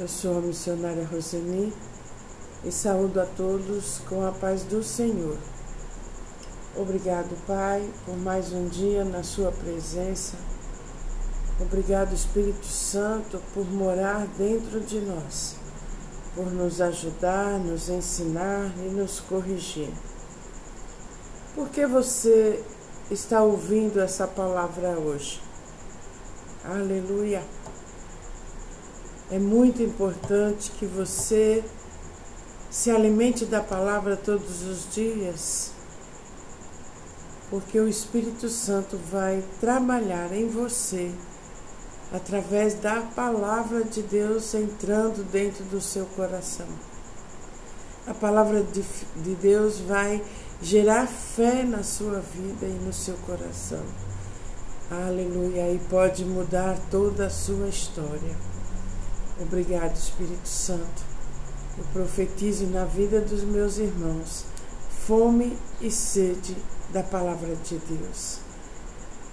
Eu sou a missionária Roseni e saúdo a todos com a paz do Senhor. Obrigado, Pai, por mais um dia na Sua presença. Obrigado, Espírito Santo, por morar dentro de nós, por nos ajudar, nos ensinar e nos corrigir. Por que você está ouvindo essa palavra hoje? Aleluia! É muito importante que você se alimente da palavra todos os dias, porque o Espírito Santo vai trabalhar em você através da palavra de Deus entrando dentro do seu coração. A palavra de, de Deus vai gerar fé na sua vida e no seu coração. Aleluia! E pode mudar toda a sua história. Obrigado, Espírito Santo. Eu profetizo na vida dos meus irmãos fome e sede da palavra de Deus.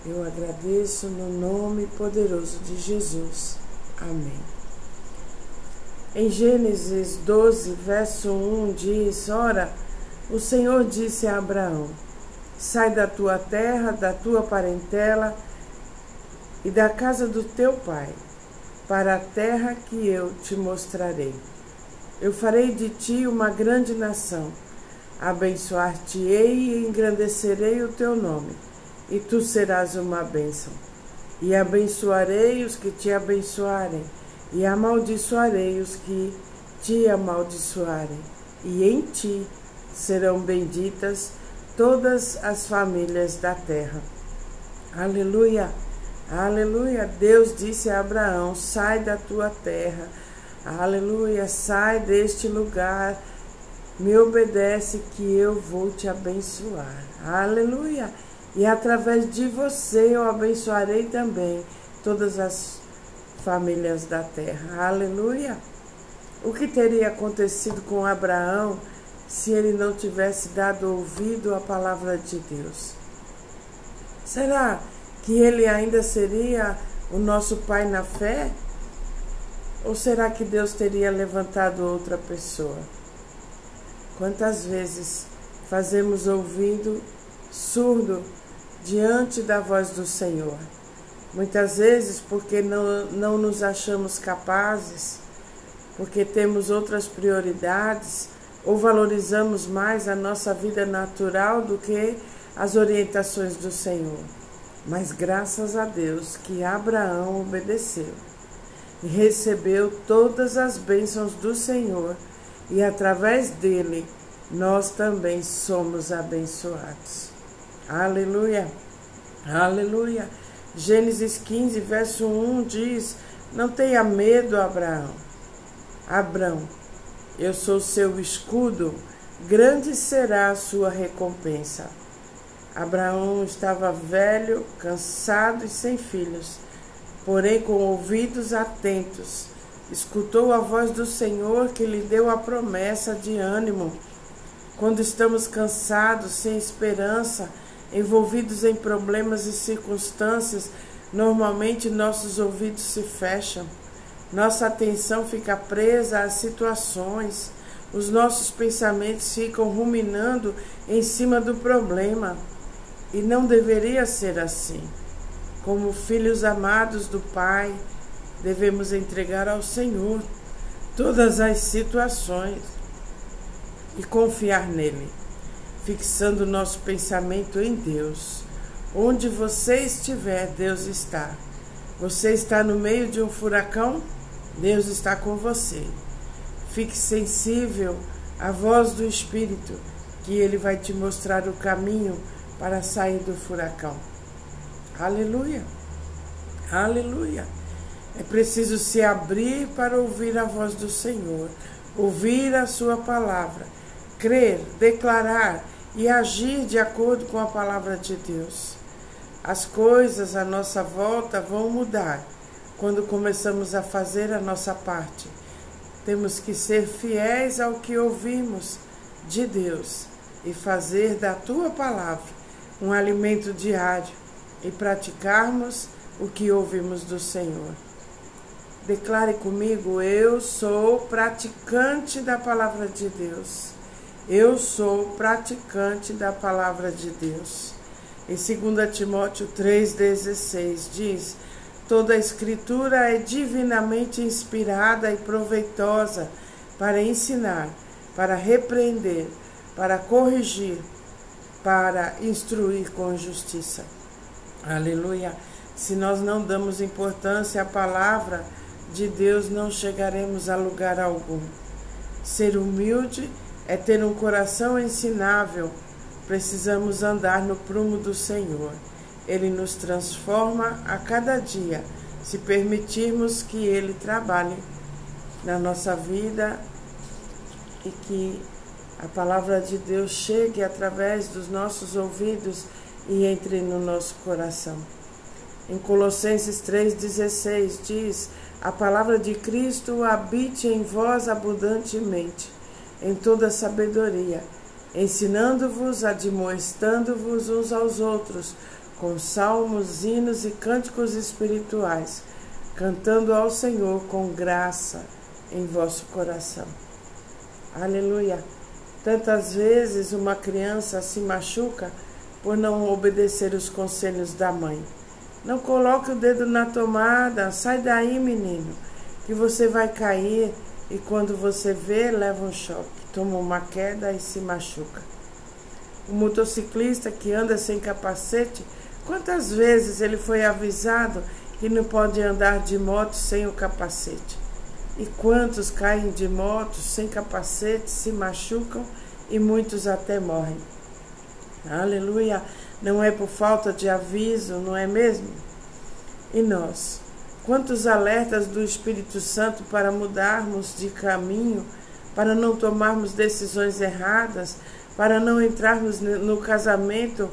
Eu agradeço no nome poderoso de Jesus. Amém. Em Gênesis 12, verso 1 diz: Ora, o Senhor disse a Abraão: Sai da tua terra, da tua parentela e da casa do teu pai para a terra que eu te mostrarei. Eu farei de ti uma grande nação, abençoar-te-ei e engrandecerei o teu nome, e tu serás uma bênção. E abençoarei os que te abençoarem, e amaldiçoarei os que te amaldiçoarem, e em ti serão benditas todas as famílias da terra. Aleluia! Aleluia. Deus disse a Abraão: sai da tua terra. Aleluia. Sai deste lugar. Me obedece que eu vou te abençoar. Aleluia. E através de você eu abençoarei também todas as famílias da terra. Aleluia. O que teria acontecido com Abraão se ele não tivesse dado ouvido à palavra de Deus? Será que ele ainda seria o nosso pai na fé? Ou será que Deus teria levantado outra pessoa? Quantas vezes fazemos ouvido surdo diante da voz do Senhor? Muitas vezes porque não, não nos achamos capazes, porque temos outras prioridades ou valorizamos mais a nossa vida natural do que as orientações do Senhor. Mas graças a Deus que Abraão obedeceu e recebeu todas as bênçãos do Senhor, e através dele nós também somos abençoados. Aleluia! Aleluia! Gênesis 15, verso 1 diz: Não tenha medo, Abraão. Abraão, eu sou seu escudo, grande será a sua recompensa. Abraão estava velho, cansado e sem filhos, porém com ouvidos atentos. Escutou a voz do Senhor que lhe deu a promessa de ânimo. Quando estamos cansados, sem esperança, envolvidos em problemas e circunstâncias, normalmente nossos ouvidos se fecham. Nossa atenção fica presa às situações. Os nossos pensamentos ficam ruminando em cima do problema. E não deveria ser assim. Como filhos amados do Pai, devemos entregar ao Senhor todas as situações e confiar nele, fixando nosso pensamento em Deus. Onde você estiver, Deus está. Você está no meio de um furacão? Deus está com você. Fique sensível à voz do Espírito, que ele vai te mostrar o caminho para sair do furacão. Aleluia! Aleluia! É preciso se abrir para ouvir a voz do Senhor, ouvir a Sua palavra, crer, declarar e agir de acordo com a palavra de Deus. As coisas à nossa volta vão mudar quando começamos a fazer a nossa parte. Temos que ser fiéis ao que ouvimos de Deus e fazer da tua palavra um alimento diário e praticarmos o que ouvimos do Senhor. Declare comigo: eu sou praticante da palavra de Deus. Eu sou praticante da palavra de Deus. Em 2 Timóteo 3,16 diz: Toda a Escritura é divinamente inspirada e proveitosa para ensinar, para repreender, para corrigir, para instruir com justiça. Aleluia. Se nós não damos importância à palavra de Deus, não chegaremos a lugar algum. Ser humilde é ter um coração ensinável. Precisamos andar no prumo do Senhor. Ele nos transforma a cada dia, se permitirmos que Ele trabalhe na nossa vida e que a palavra de Deus chegue através dos nossos ouvidos e entre no nosso coração. Em Colossenses 3,16 diz: A palavra de Cristo habite em vós abundantemente, em toda sabedoria, ensinando-vos, admoestando-vos uns aos outros, com salmos, hinos e cânticos espirituais, cantando ao Senhor com graça em vosso coração. Aleluia! Tantas vezes uma criança se machuca por não obedecer os conselhos da mãe. Não coloque o dedo na tomada, sai daí, menino, que você vai cair e quando você vê, leva um choque, toma uma queda e se machuca. O motociclista que anda sem capacete, quantas vezes ele foi avisado que não pode andar de moto sem o capacete? E quantos caem de moto sem capacete, se machucam e muitos até morrem. Aleluia! Não é por falta de aviso, não é mesmo? E nós? Quantos alertas do Espírito Santo para mudarmos de caminho, para não tomarmos decisões erradas, para não entrarmos no casamento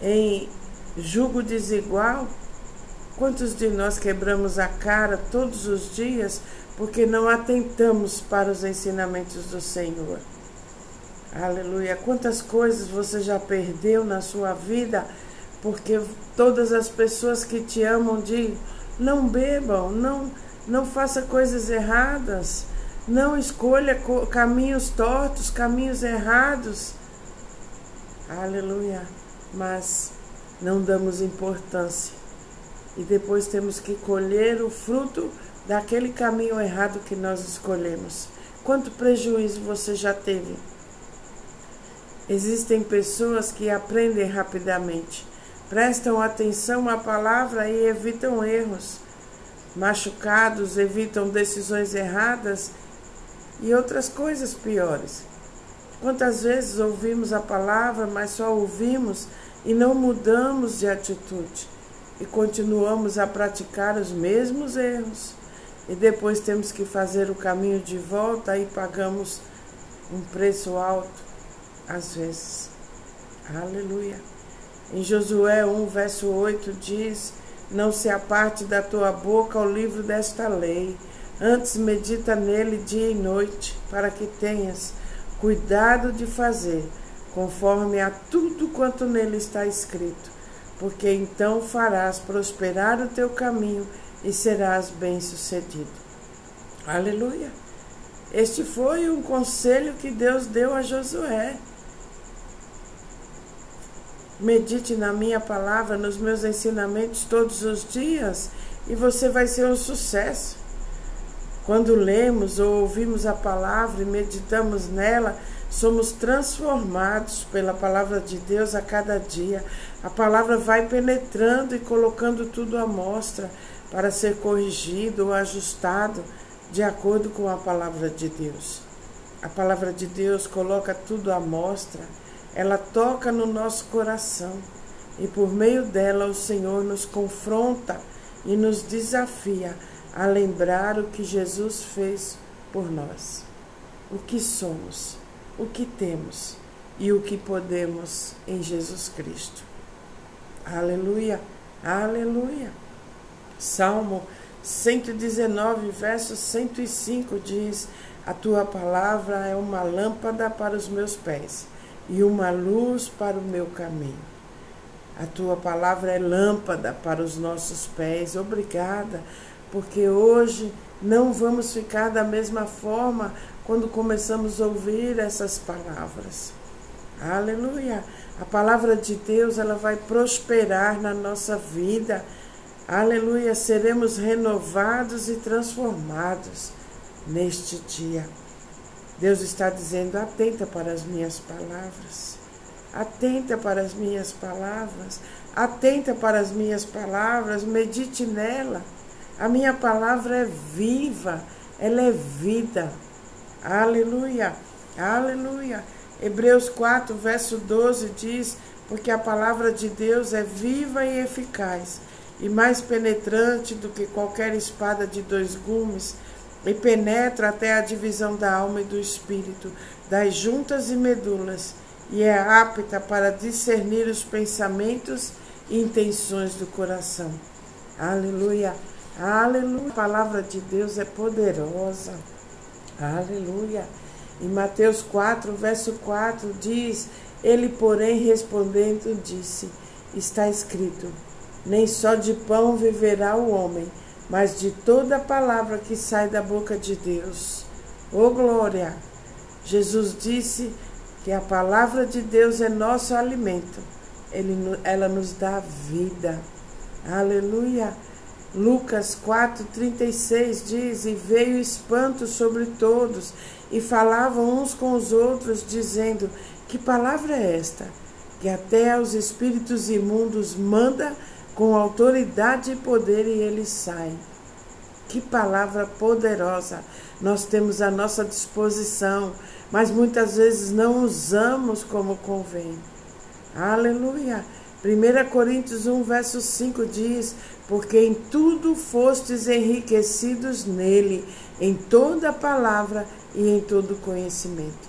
em julgo desigual? Quantos de nós quebramos a cara todos os dias porque não atentamos para os ensinamentos do Senhor? Aleluia. Quantas coisas você já perdeu na sua vida porque todas as pessoas que te amam dizem: não bebam, não, não faça coisas erradas, não escolha caminhos tortos, caminhos errados. Aleluia. Mas não damos importância e depois temos que colher o fruto daquele caminho errado que nós escolhemos. Quanto prejuízo você já teve? Existem pessoas que aprendem rapidamente, prestam atenção à palavra e evitam erros. Machucados evitam decisões erradas e outras coisas piores. Quantas vezes ouvimos a palavra, mas só ouvimos e não mudamos de atitude? E continuamos a praticar os mesmos erros. E depois temos que fazer o caminho de volta e pagamos um preço alto, às vezes. Aleluia. Em Josué 1, verso 8 diz: Não se aparte da tua boca o livro desta lei, antes medita nele dia e noite, para que tenhas cuidado de fazer conforme a tudo quanto nele está escrito porque então farás prosperar o teu caminho e serás bem-sucedido. Aleluia! Este foi um conselho que Deus deu a Josué. Medite na minha palavra, nos meus ensinamentos todos os dias e você vai ser um sucesso. Quando lemos ou ouvimos a palavra e meditamos nela, somos transformados pela palavra de Deus a cada dia. A palavra vai penetrando e colocando tudo à mostra para ser corrigido ou ajustado de acordo com a palavra de Deus. A palavra de Deus coloca tudo à mostra, ela toca no nosso coração e por meio dela o Senhor nos confronta e nos desafia a lembrar o que Jesus fez por nós, o que somos o que temos e o que podemos em Jesus Cristo. Aleluia, aleluia. Salmo 119, verso 105 diz: A tua palavra é uma lâmpada para os meus pés e uma luz para o meu caminho. A tua palavra é lâmpada para os nossos pés. Obrigada porque hoje não vamos ficar da mesma forma quando começamos a ouvir essas palavras. Aleluia! A palavra de Deus, ela vai prosperar na nossa vida. Aleluia! Seremos renovados e transformados neste dia. Deus está dizendo: atenta para as minhas palavras. Atenta para as minhas palavras. Atenta para as minhas palavras. Medite nela. A minha palavra é viva. Ela é vida. Aleluia. Aleluia. Hebreus 4, verso 12 diz: Porque a palavra de Deus é viva e eficaz, e mais penetrante do que qualquer espada de dois gumes, e penetra até a divisão da alma e do espírito, das juntas e medulas, e é apta para discernir os pensamentos e intenções do coração. Aleluia, aleluia. A palavra de Deus é poderosa. Aleluia. Em Mateus 4, verso 4 diz: Ele, porém, respondendo, disse: Está escrito: Nem só de pão viverá o homem, mas de toda palavra que sai da boca de Deus. Oh glória! Jesus disse que a palavra de Deus é nosso alimento. Ele, ela nos dá vida. Aleluia! Lucas 4,36 diz: E veio espanto sobre todos, e falavam uns com os outros, dizendo: Que palavra é esta? Que até aos espíritos imundos manda com autoridade e poder e eles saem. Que palavra poderosa nós temos à nossa disposição, mas muitas vezes não usamos como convém. Aleluia! 1 Coríntios 1, verso 5 diz: Porque em tudo fostes enriquecidos nele, em toda palavra e em todo conhecimento.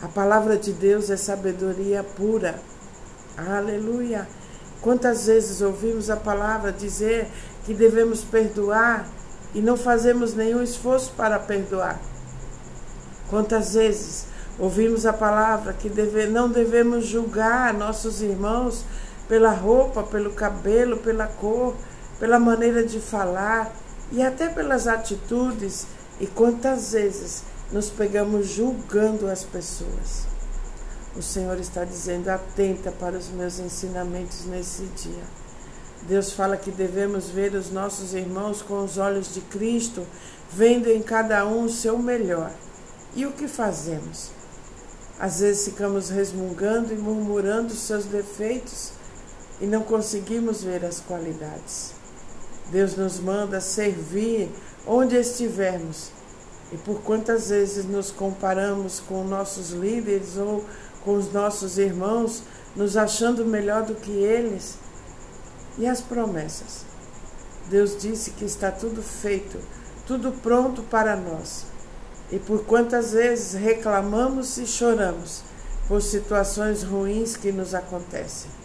A palavra de Deus é sabedoria pura. Aleluia! Quantas vezes ouvimos a palavra dizer que devemos perdoar e não fazemos nenhum esforço para perdoar? Quantas vezes Ouvimos a palavra que deve, não devemos julgar nossos irmãos pela roupa, pelo cabelo, pela cor, pela maneira de falar e até pelas atitudes. E quantas vezes nos pegamos julgando as pessoas. O Senhor está dizendo: atenta para os meus ensinamentos nesse dia. Deus fala que devemos ver os nossos irmãos com os olhos de Cristo, vendo em cada um o seu melhor. E o que fazemos? Às vezes ficamos resmungando e murmurando os seus defeitos e não conseguimos ver as qualidades. Deus nos manda servir onde estivermos. E por quantas vezes nos comparamos com nossos líderes ou com os nossos irmãos, nos achando melhor do que eles? E as promessas? Deus disse que está tudo feito, tudo pronto para nós. E por quantas vezes reclamamos e choramos por situações ruins que nos acontecem.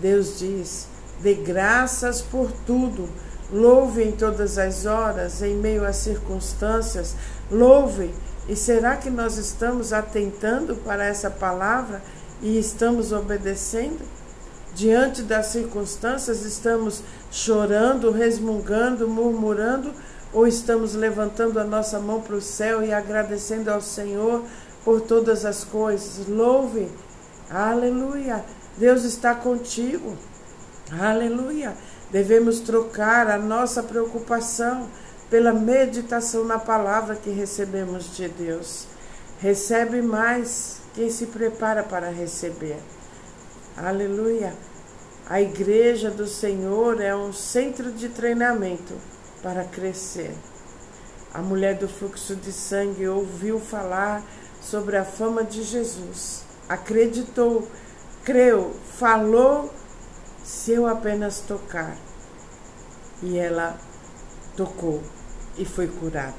Deus diz: dê graças por tudo, louve em todas as horas, em meio às circunstâncias, louve. E será que nós estamos atentando para essa palavra e estamos obedecendo? Diante das circunstâncias, estamos chorando, resmungando, murmurando ou estamos levantando a nossa mão para o céu e agradecendo ao Senhor por todas as coisas? Louve, aleluia, Deus está contigo, aleluia. Devemos trocar a nossa preocupação pela meditação na palavra que recebemos de Deus. Recebe mais quem se prepara para receber. Aleluia. A igreja do Senhor é um centro de treinamento para crescer. A mulher do fluxo de sangue ouviu falar sobre a fama de Jesus, acreditou, creu, falou, se eu apenas tocar. E ela tocou e foi curada.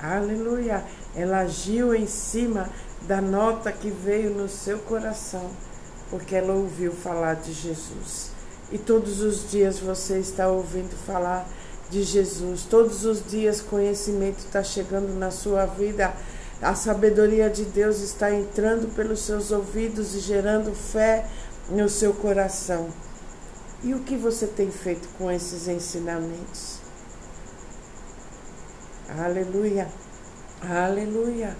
Aleluia! Ela agiu em cima da nota que veio no seu coração, porque ela ouviu falar de Jesus. E todos os dias você está ouvindo falar de Jesus. Todos os dias conhecimento está chegando na sua vida. A sabedoria de Deus está entrando pelos seus ouvidos e gerando fé no seu coração. E o que você tem feito com esses ensinamentos? Aleluia. Aleluia.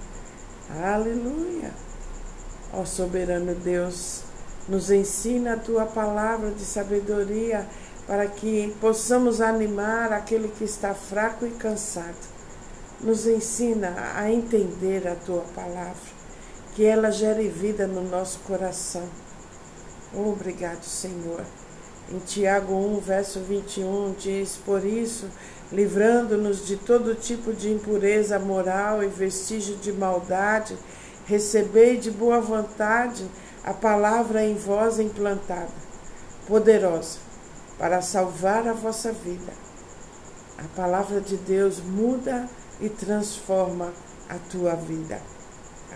Aleluia. Ó soberano Deus, nos ensina a tua palavra de sabedoria para que possamos animar aquele que está fraco e cansado. Nos ensina a entender a tua palavra, que ela gere vida no nosso coração. Obrigado, Senhor. Em Tiago 1, verso 21, diz: Por isso, livrando-nos de todo tipo de impureza moral e vestígio de maldade, recebei de boa vontade a palavra em vós implantada, poderosa para salvar a vossa vida. A palavra de Deus muda e transforma a tua vida.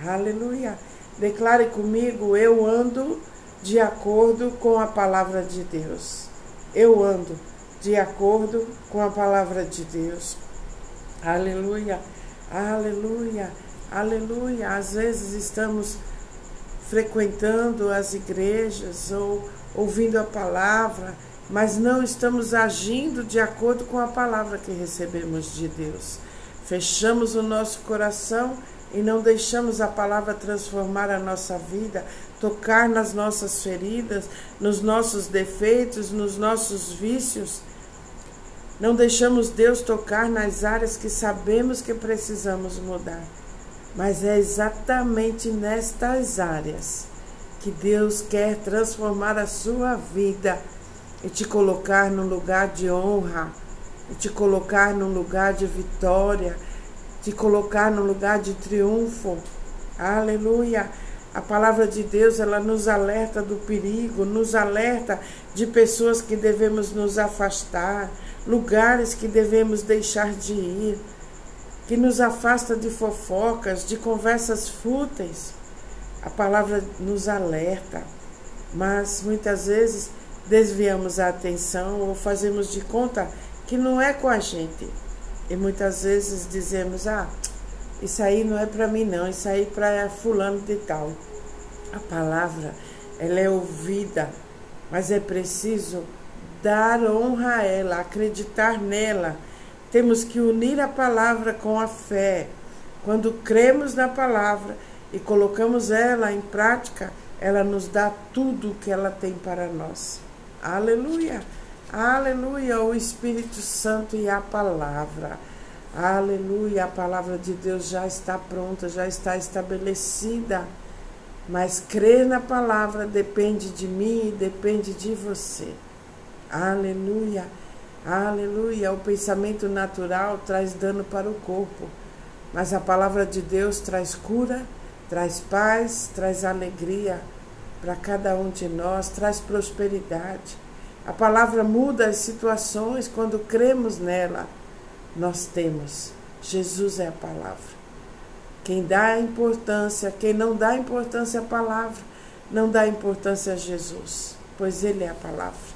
Aleluia. Declare comigo: eu ando de acordo com a palavra de Deus. Eu ando de acordo com a palavra de Deus. Aleluia. Aleluia. Aleluia. Às vezes estamos frequentando as igrejas ou ouvindo a palavra, mas não estamos agindo de acordo com a palavra que recebemos de Deus. Fechamos o nosso coração e não deixamos a palavra transformar a nossa vida, tocar nas nossas feridas, nos nossos defeitos, nos nossos vícios. Não deixamos Deus tocar nas áreas que sabemos que precisamos mudar. Mas é exatamente nestas áreas que Deus quer transformar a sua vida e te colocar num lugar de honra, e te colocar num lugar de vitória, te colocar num lugar de triunfo. Aleluia. A palavra de Deus, ela nos alerta do perigo, nos alerta de pessoas que devemos nos afastar, lugares que devemos deixar de ir que nos afasta de fofocas, de conversas fúteis. A palavra nos alerta, mas muitas vezes desviamos a atenção ou fazemos de conta que não é com a gente. E muitas vezes dizemos: "Ah, isso aí não é para mim não, isso aí para fulano de tal". A palavra, ela é ouvida, mas é preciso dar honra a ela, acreditar nela temos que unir a palavra com a fé. Quando cremos na palavra e colocamos ela em prática, ela nos dá tudo o que ela tem para nós. Aleluia! Aleluia! O Espírito Santo e a palavra. Aleluia! A palavra de Deus já está pronta, já está estabelecida. Mas crer na palavra depende de mim e depende de você. Aleluia! Aleluia. O pensamento natural traz dano para o corpo, mas a palavra de Deus traz cura, traz paz, traz alegria para cada um de nós, traz prosperidade. A palavra muda as situações quando cremos nela. Nós temos. Jesus é a palavra. Quem dá importância, quem não dá importância à palavra, não dá importância a Jesus, pois Ele é a palavra.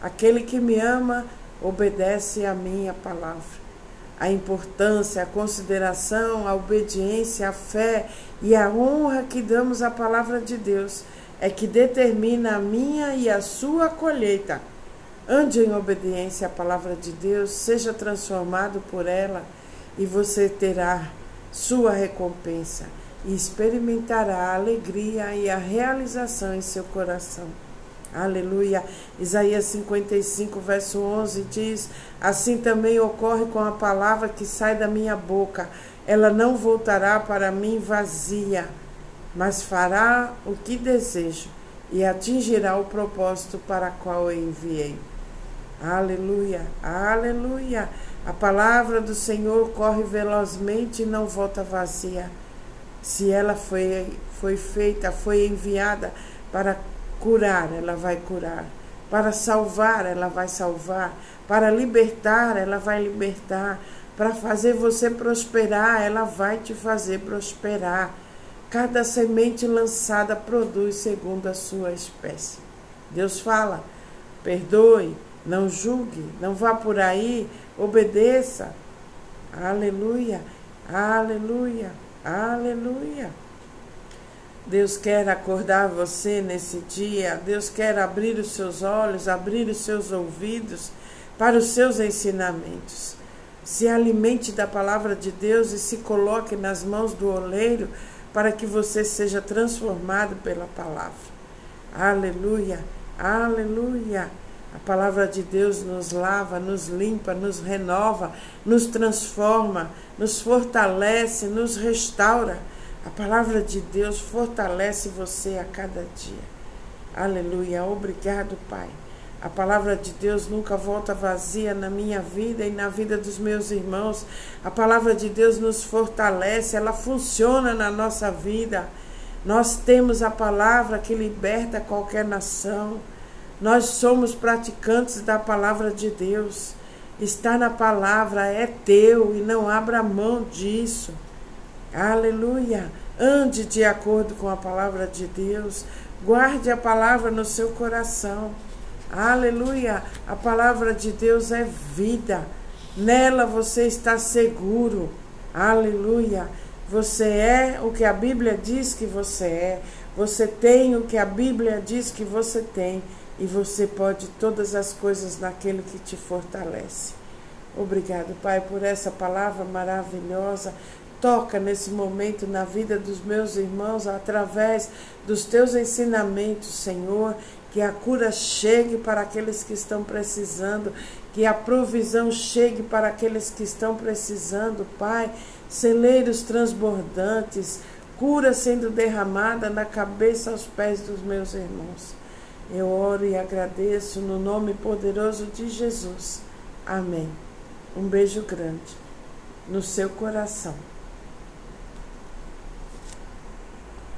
Aquele que me ama obedece a minha palavra. A importância, a consideração, a obediência, a fé e a honra que damos à palavra de Deus é que determina a minha e a sua colheita. Ande em obediência à palavra de Deus, seja transformado por ela e você terá sua recompensa e experimentará a alegria e a realização em seu coração. Aleluia. Isaías 55, verso 11 diz: Assim também ocorre com a palavra que sai da minha boca. Ela não voltará para mim vazia, mas fará o que desejo e atingirá o propósito para qual eu enviei. Aleluia, aleluia. A palavra do Senhor corre velozmente e não volta vazia. Se ela foi, foi feita, foi enviada para curar, ela vai curar. Para salvar, ela vai salvar. Para libertar, ela vai libertar. Para fazer você prosperar, ela vai te fazer prosperar. Cada semente lançada produz segundo a sua espécie. Deus fala: perdoe, não julgue, não vá por aí, obedeça. Aleluia, aleluia, aleluia. Deus quer acordar você nesse dia, Deus quer abrir os seus olhos, abrir os seus ouvidos para os seus ensinamentos. Se alimente da palavra de Deus e se coloque nas mãos do oleiro para que você seja transformado pela palavra. Aleluia, aleluia. A palavra de Deus nos lava, nos limpa, nos renova, nos transforma, nos fortalece, nos restaura. A palavra de Deus fortalece você a cada dia. Aleluia. Obrigado, Pai. A palavra de Deus nunca volta vazia na minha vida e na vida dos meus irmãos. A palavra de Deus nos fortalece, ela funciona na nossa vida. Nós temos a palavra que liberta qualquer nação. Nós somos praticantes da palavra de Deus. Está na palavra, é teu e não abra mão disso. Aleluia. Ande de acordo com a palavra de Deus. Guarde a palavra no seu coração. Aleluia. A palavra de Deus é vida. Nela você está seguro. Aleluia. Você é o que a Bíblia diz que você é. Você tem o que a Bíblia diz que você tem. E você pode todas as coisas naquele que te fortalece. Obrigado, Pai, por essa palavra maravilhosa. Toca nesse momento na vida dos meus irmãos através dos teus ensinamentos, Senhor. Que a cura chegue para aqueles que estão precisando, que a provisão chegue para aqueles que estão precisando, Pai. Celeiros transbordantes, cura sendo derramada na cabeça aos pés dos meus irmãos. Eu oro e agradeço no nome poderoso de Jesus. Amém. Um beijo grande no seu coração.